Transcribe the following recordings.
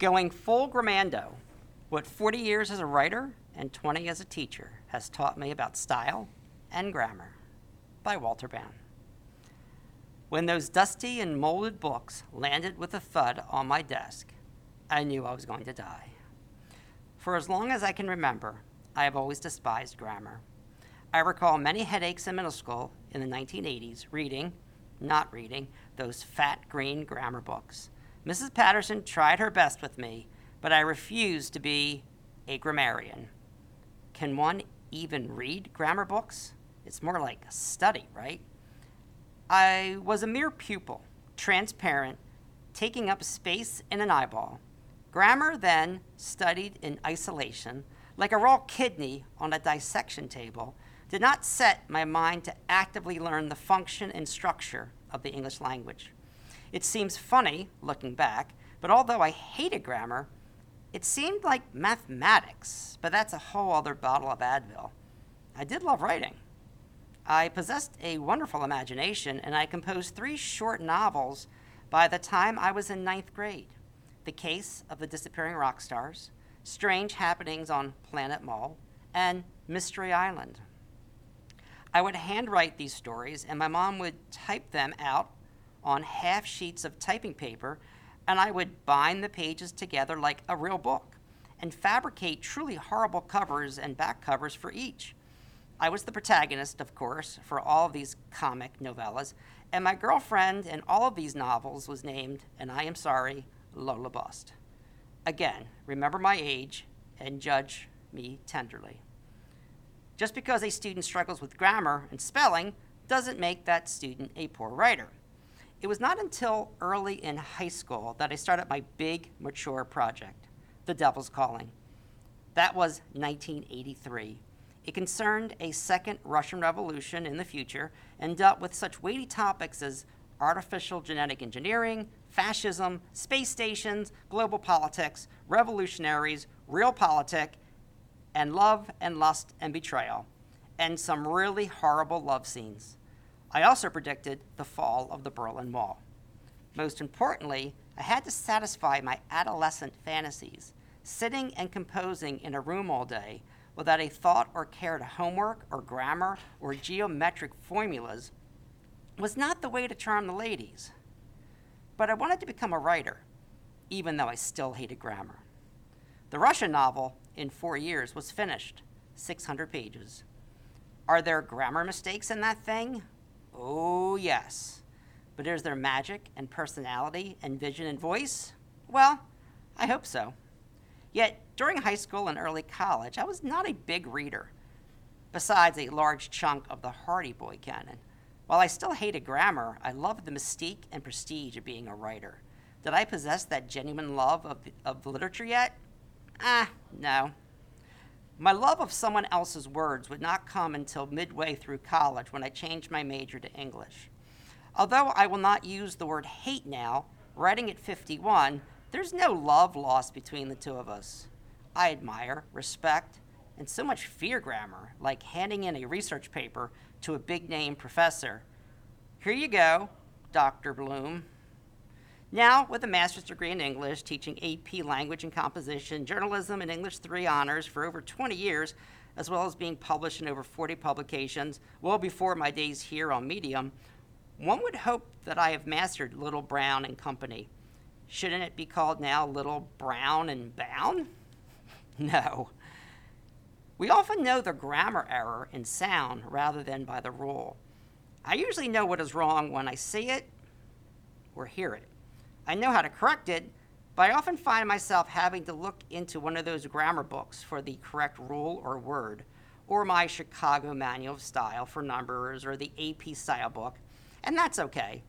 Going full grammando, what 40 years as a writer and 20 as a teacher has taught me about style and grammar by Walter Bound. When those dusty and molded books landed with a thud on my desk, I knew I was going to die. For as long as I can remember, I have always despised grammar. I recall many headaches in middle school in the 1980s reading, not reading, those fat green grammar books. Mrs. Patterson tried her best with me, but I refused to be a grammarian. Can one even read grammar books? It's more like a study, right? I was a mere pupil, transparent, taking up space in an eyeball. Grammar, then, studied in isolation, like a raw kidney on a dissection table, did not set my mind to actively learn the function and structure of the English language. It seems funny looking back, but although I hated grammar, it seemed like mathematics, but that's a whole other bottle of Advil. I did love writing. I possessed a wonderful imagination, and I composed three short novels by the time I was in ninth grade The Case of the Disappearing Rock Stars, Strange Happenings on Planet Mull, and Mystery Island. I would handwrite these stories, and my mom would type them out on half sheets of typing paper, and I would bind the pages together like a real book and fabricate truly horrible covers and back covers for each. I was the protagonist, of course, for all of these comic novellas, and my girlfriend in all of these novels was named, and I am sorry, Lola Bust. Again, remember my age and judge me tenderly. Just because a student struggles with grammar and spelling doesn't make that student a poor writer. It was not until early in high school that I started my big, mature project, The Devil's Calling. That was 1983. It concerned a second Russian Revolution in the future and dealt with such weighty topics as artificial genetic engineering, fascism, space stations, global politics, revolutionaries, realpolitik, and love and lust and betrayal, and some really horrible love scenes. I also predicted the fall of the Berlin Wall. Most importantly, I had to satisfy my adolescent fantasies. Sitting and composing in a room all day without a thought or care to homework or grammar or geometric formulas was not the way to charm the ladies. But I wanted to become a writer, even though I still hated grammar. The Russian novel in four years was finished, 600 pages. Are there grammar mistakes in that thing? Oh, yes. But is there magic and personality and vision and voice? Well, I hope so. Yet, during high school and early college, I was not a big reader, besides a large chunk of the Hardy Boy canon. While I still hated grammar, I loved the mystique and prestige of being a writer. Did I possess that genuine love of, of literature yet? Ah, no. My love of someone else's words would not come until midway through college when I changed my major to English. Although I will not use the word hate now, writing at 51, there's no love lost between the two of us. I admire, respect, and so much fear grammar, like handing in a research paper to a big name professor. Here you go, Dr. Bloom. Now, with a master's degree in English, teaching AP language and composition, journalism, and English 3 honors for over 20 years, as well as being published in over 40 publications, well before my days here on Medium, one would hope that I have mastered Little Brown and Company. Shouldn't it be called now Little Brown and Bound? no. We often know the grammar error in sound rather than by the rule. I usually know what is wrong when I see it or hear it. I know how to correct it, but I often find myself having to look into one of those grammar books for the correct rule or word, or my Chicago Manual of Style for numbers, or the AP Style book, and that's okay.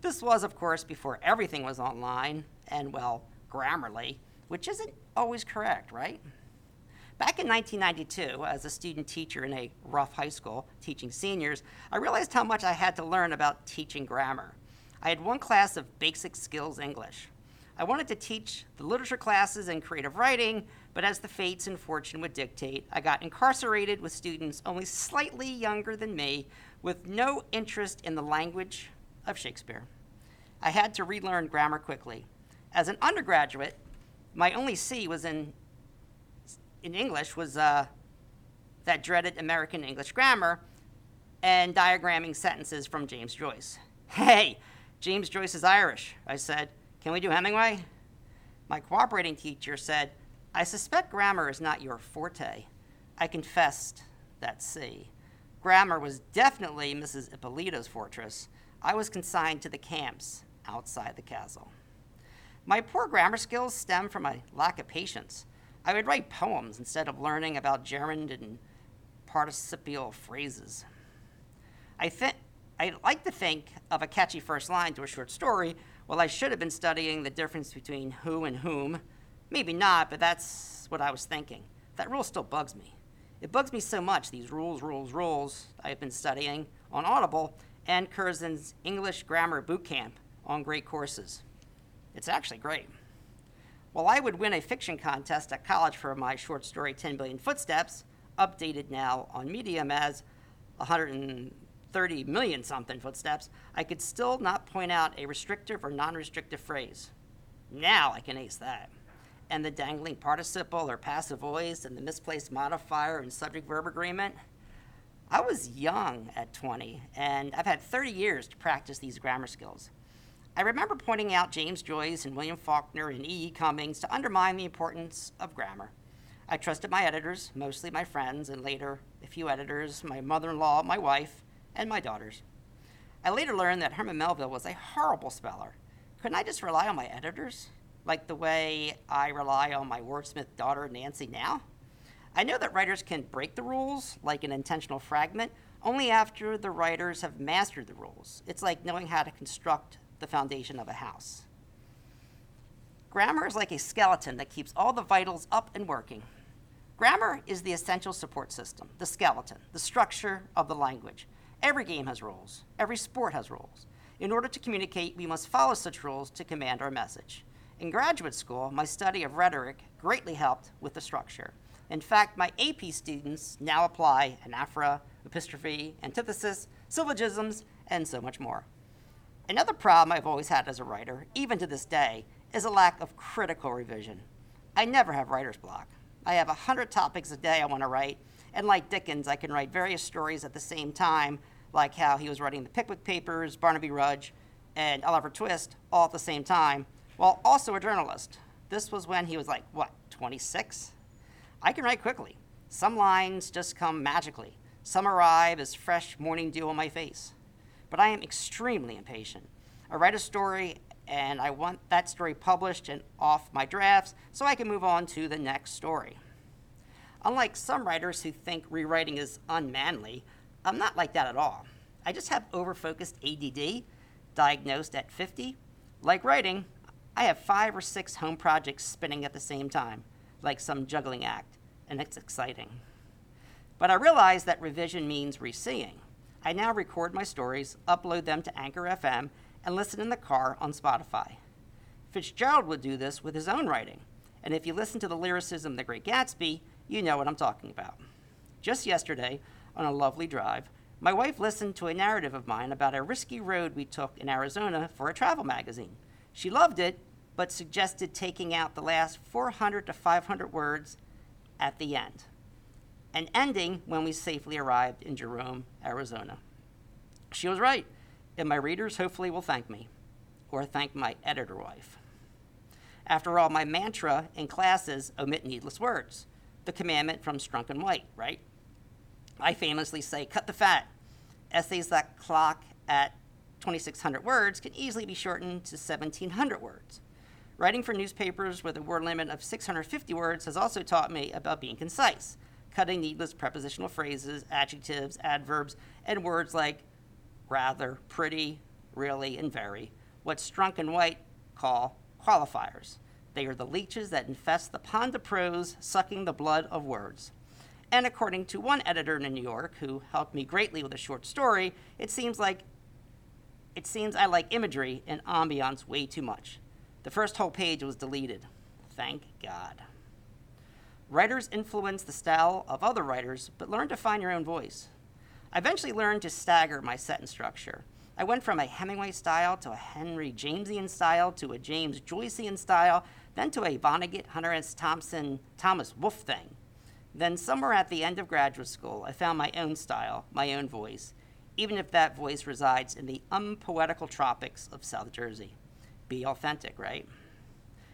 This was, of course, before everything was online and, well, Grammarly, which isn't always correct, right? Back in 1992, as a student teacher in a rough high school teaching seniors, I realized how much I had to learn about teaching grammar. I had one class of basic skills English. I wanted to teach the literature classes and creative writing, but as the fates and fortune would dictate, I got incarcerated with students only slightly younger than me with no interest in the language of Shakespeare. I had to relearn grammar quickly. As an undergraduate, My only C was in, in English was uh, that dreaded American English grammar and diagramming sentences from James Joyce. Hey, James Joyce is Irish. I said, Can we do Hemingway? My cooperating teacher said, I suspect grammar is not your forte. I confessed that C. Grammar was definitely Mrs. Ippolito's fortress. I was consigned to the camps outside the castle. My poor grammar skills stem from my lack of patience. I would write poems instead of learning about gerund and participial phrases. I, th- I like to think of a catchy first line to a short story Well, I should have been studying the difference between who and whom. Maybe not, but that's what I was thinking. That rule still bugs me. It bugs me so much, these rules, rules, rules I've been studying on Audible and Curzan's English Grammar Boot Camp on great courses. It's actually great. While I would win a fiction contest at college for my short story 10 Billion Footsteps, updated now on Medium as 130 million something footsteps, I could still not point out a restrictive or non restrictive phrase. Now I can ace that. And the dangling participle or passive voice and the misplaced modifier and subject verb agreement. I was young at 20, and I've had 30 years to practice these grammar skills. I remember pointing out James Joyce and William Faulkner and E. E. Cummings to undermine the importance of grammar. I trusted my editors, mostly my friends, and later a few editors, my mother in law, my wife, and my daughters. I later learned that Herman Melville was a horrible speller. Couldn't I just rely on my editors, like the way I rely on my wordsmith daughter, Nancy, now? I know that writers can break the rules, like an intentional fragment, only after the writers have mastered the rules. It's like knowing how to construct the foundation of a house. Grammar is like a skeleton that keeps all the vitals up and working. Grammar is the essential support system, the skeleton, the structure of the language. Every game has rules, every sport has rules. In order to communicate, we must follow such rules to command our message. In graduate school, my study of rhetoric greatly helped with the structure. In fact, my AP students now apply anaphora, epistrophe, antithesis, syllogisms, and so much more. Another problem I've always had as a writer, even to this day, is a lack of critical revision. I never have writer's block. I have a hundred topics a day I want to write, and like Dickens, I can write various stories at the same time, like how he was writing the Pickwick Papers, Barnaby Rudge, and Oliver Twist all at the same time, while also a journalist. This was when he was like, what, 26? I can write quickly. Some lines just come magically. Some arrive as fresh morning dew on my face but I am extremely impatient. I write a story and I want that story published and off my drafts so I can move on to the next story. Unlike some writers who think rewriting is unmanly, I'm not like that at all. I just have overfocused ADD, diagnosed at 50. Like writing, I have five or six home projects spinning at the same time, like some juggling act, and it's exciting. But I realize that revision means reseeing. I now record my stories, upload them to Anchor FM, and listen in the car on Spotify. Fitzgerald would do this with his own writing, and if you listen to the lyricism of The Great Gatsby, you know what I'm talking about. Just yesterday, on a lovely drive, my wife listened to a narrative of mine about a risky road we took in Arizona for a travel magazine. She loved it, but suggested taking out the last 400 to 500 words at the end and ending when we safely arrived in Jerome, Arizona. She was right, and my readers hopefully will thank me, or thank my editor wife. After all, my mantra in classes omit needless words, the commandment from Strunk and White, right? I famously say, cut the fat. Essays that clock at 2,600 words can easily be shortened to 1,700 words. Writing for newspapers with a word limit of 650 words has also taught me about being concise cutting needless prepositional phrases, adjectives, adverbs, and words like rather, pretty, really, and very, what Strunk and White call qualifiers. They are the leeches that infest the pond of prose, sucking the blood of words. And according to one editor in New York who helped me greatly with a short story, it seems like it seems I like imagery and ambiance way too much. The first whole page was deleted. Thank God. Writers influence the style of other writers, but learn to find your own voice. I eventually learned to stagger my sentence structure. I went from a Hemingway style to a Henry Jamesian style to a James Joycean style then to a Vonnegut, Hunter S. Thompson, Thomas Wolfe thing. Then, somewhere at the end of graduate school, I found my own style, my own voice, even if that voice resides in the unpoetical tropics of South Jersey. Be authentic, right?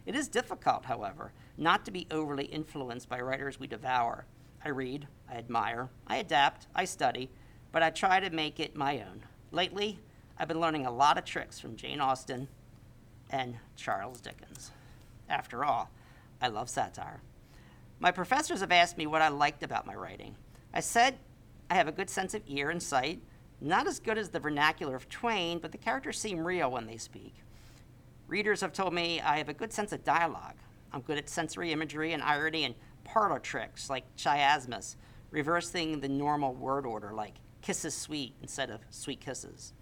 It is difficult, however, not to be overly influenced by writers we devour. I read, I admire, I adapt, I study, but I try to make it my own. Lately, I've been learning a lot of tricks from Jane Austen and Charles Dickens. After all, I love satire. My professors have asked me what I liked about my writing. I said I have a good sense of ear and sight, not as good as the vernacular of Twain, but the characters seem real when they speak. Readers have told me I have a good sense of dialogue. I'm good at sensory imagery and irony and parlor tricks like chiasmus, reversing the normal word order like kisses sweet instead of sweet kisses.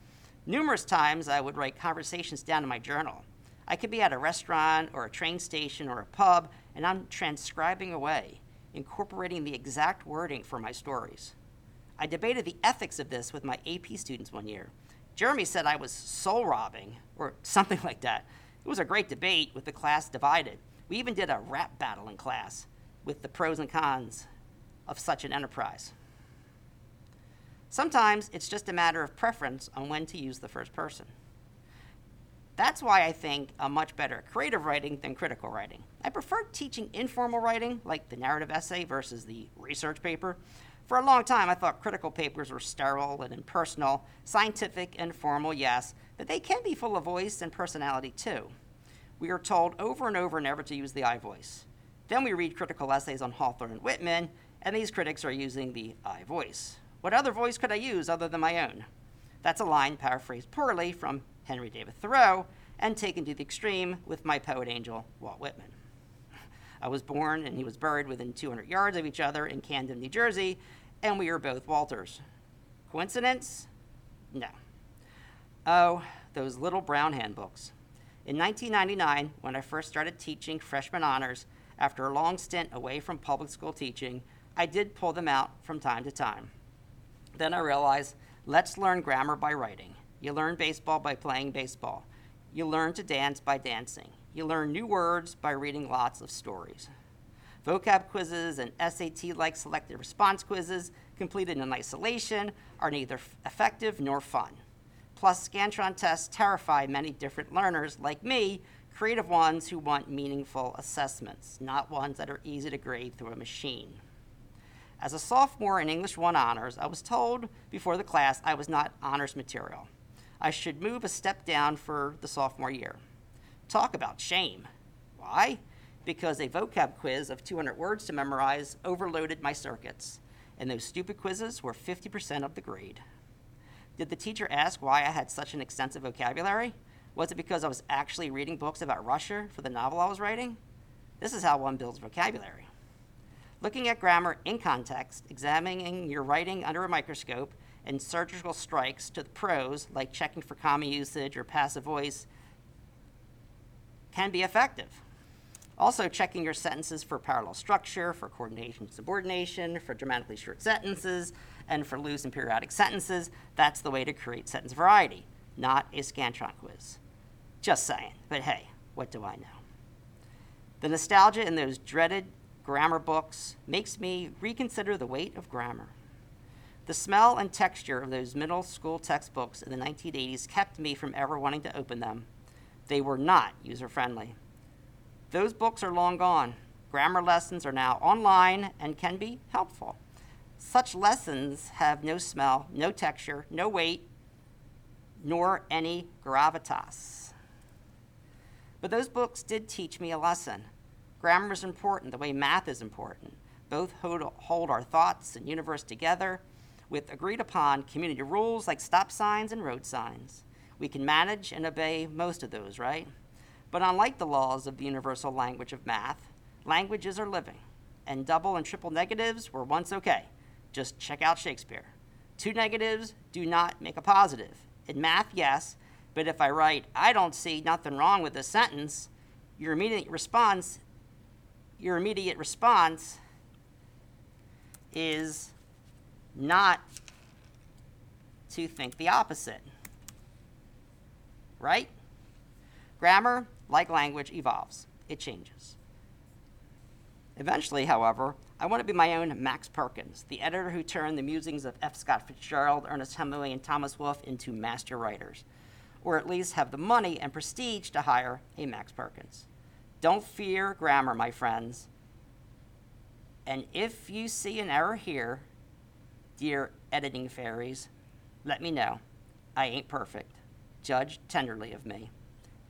Numerous times I would write conversations down in my journal. I could be at a restaurant or a train station or a pub, and I'm transcribing away, incorporating the exact wording for my stories. I debated the ethics of this with my AP students one year. Jeremy said I was soul robbing, or something like that. It was a great debate with the class divided. We even did a rap battle in class with the pros and cons of such an enterprise. Sometimes it's just a matter of preference on when to use the first person. That's why I think I'm much better at creative writing than critical writing. I prefer teaching informal writing, like the narrative essay versus the research paper. For a long time, I thought critical papers were sterile and impersonal, scientific and formal, yes, but they can be full of voice and personality too. We are told over and over never to use the I voice. Then we read critical essays on Hawthorne and Whitman, and these critics are using the I voice. What other voice could I use other than my own? That's a line paraphrased poorly from Henry David Thoreau, and taken to the extreme with my poet angel, Walt Whitman. I was born and he was buried within 200 yards of each other in Camden, New Jersey, and we are both Walters. Coincidence? No. Oh, those little brown handbooks. In 1999, when I first started teaching freshman honors, after a long stint away from public school teaching, I did pull them out from time to time. Then I realized let's learn grammar by writing. You learn baseball by playing baseball. You learn to dance by dancing. You learn new words by reading lots of stories. Vocab quizzes and SAT like selected response quizzes completed in isolation are neither effective nor fun. Plus, Scantron tests terrify many different learners like me, creative ones who want meaningful assessments, not ones that are easy to grade through a machine. As a sophomore in English 1 honors, I was told before the class I was not honors material. I should move a step down for the sophomore year. Talk about shame. Why? Because a vocab quiz of 200 words to memorize overloaded my circuits, and those stupid quizzes were 50% of the grade. Did the teacher ask why I had such an extensive vocabulary? Was it because I was actually reading books about Russia for the novel I was writing? This is how one builds vocabulary. Looking at grammar in context, examining your writing under a microscope, and surgical strikes to the prose, like checking for comma usage or passive voice, can be effective. Also, checking your sentences for parallel structure, for coordination and subordination, for dramatically short sentences, and for loose and periodic sentences. That's the way to create sentence variety, not a Scantron quiz. Just saying, but hey, what do I know? The nostalgia in those dreaded grammar books makes me reconsider the weight of grammar. The smell and texture of those middle school textbooks in the 1980s kept me from ever wanting to open them. They were not user friendly. Those books are long gone. Grammar lessons are now online and can be helpful. Such lessons have no smell, no texture, no weight, nor any gravitas. But those books did teach me a lesson. Grammar is important the way math is important. Both hold, hold our thoughts and universe together with agreed upon community rules like stop signs and road signs. We can manage and obey most of those, right? But unlike the laws of the universal language of math, languages are living, and double and triple negatives were once okay. Just check out Shakespeare. Two negatives do not make a positive. In math, yes, but if I write, I don't see nothing wrong with this sentence, your immediate response, your immediate response is not to think the opposite. Right? Grammar, like language, evolves. it changes. Eventually, however, I want to be my own Max Perkins, the editor who turned the musings of F. Scott Fitzgerald, Ernest Hemingway, and Thomas Wolfe into master writers, or at least have the money and prestige to hire a Max Perkins. Don't fear grammar, my friends. And if you see an error here, dear editing fairies, let me know. I ain't perfect. Judge tenderly of me.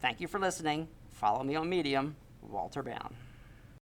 Thank you for listening. Follow me on Medium, Walter Bound.